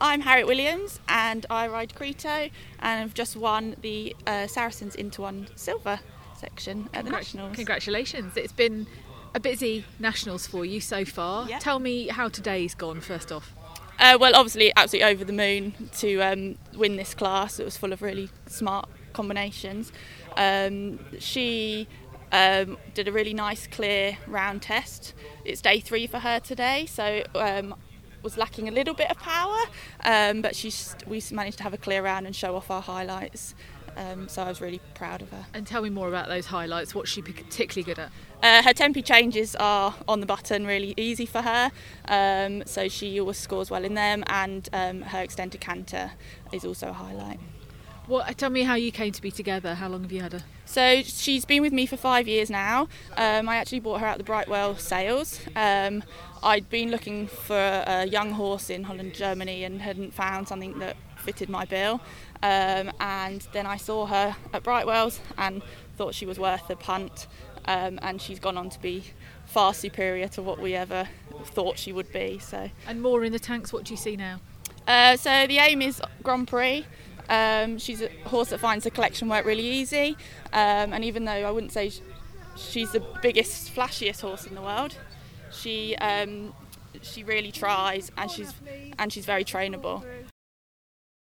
I'm Harriet Williams and I ride Creto and I've just won the uh, Saracens Inter One silver section at the Nationals. Congratulations. It's been a busy Nationals for you so far. Yeah. Tell me how today's gone first off. Uh, well, obviously, absolutely over the moon to um, win this class. It was full of really smart combinations. Um, she um, did a really nice, clear round test. It's day three for her today, so um, was lacking a little bit of power, um, but she's we managed to have a clear round and show off our highlights. Um, so I was really proud of her. And tell me more about those highlights. What's she particularly good at? Uh, her tempi changes are on the button, really easy for her. Um, so she always scores well in them, and um, her extended canter is also a highlight. What? Tell me how you came to be together. How long have you had her? So she's been with me for five years now. Um, I actually bought her out the Brightwell sales. Um, I'd been looking for a young horse in Holland, Germany, and hadn't found something that fitted my bill. Um, and then I saw her at Brightwell's and thought she was worth a punt. Um, and she's gone on to be far superior to what we ever thought she would be. So. And more in the tanks. What do you see now? Uh, so the aim is Grand Prix. Um, she's a horse that finds the collection work really easy, um, and even though I wouldn't say she's the biggest, flashiest horse in the world, she um, she really tries, and she's and she's very trainable.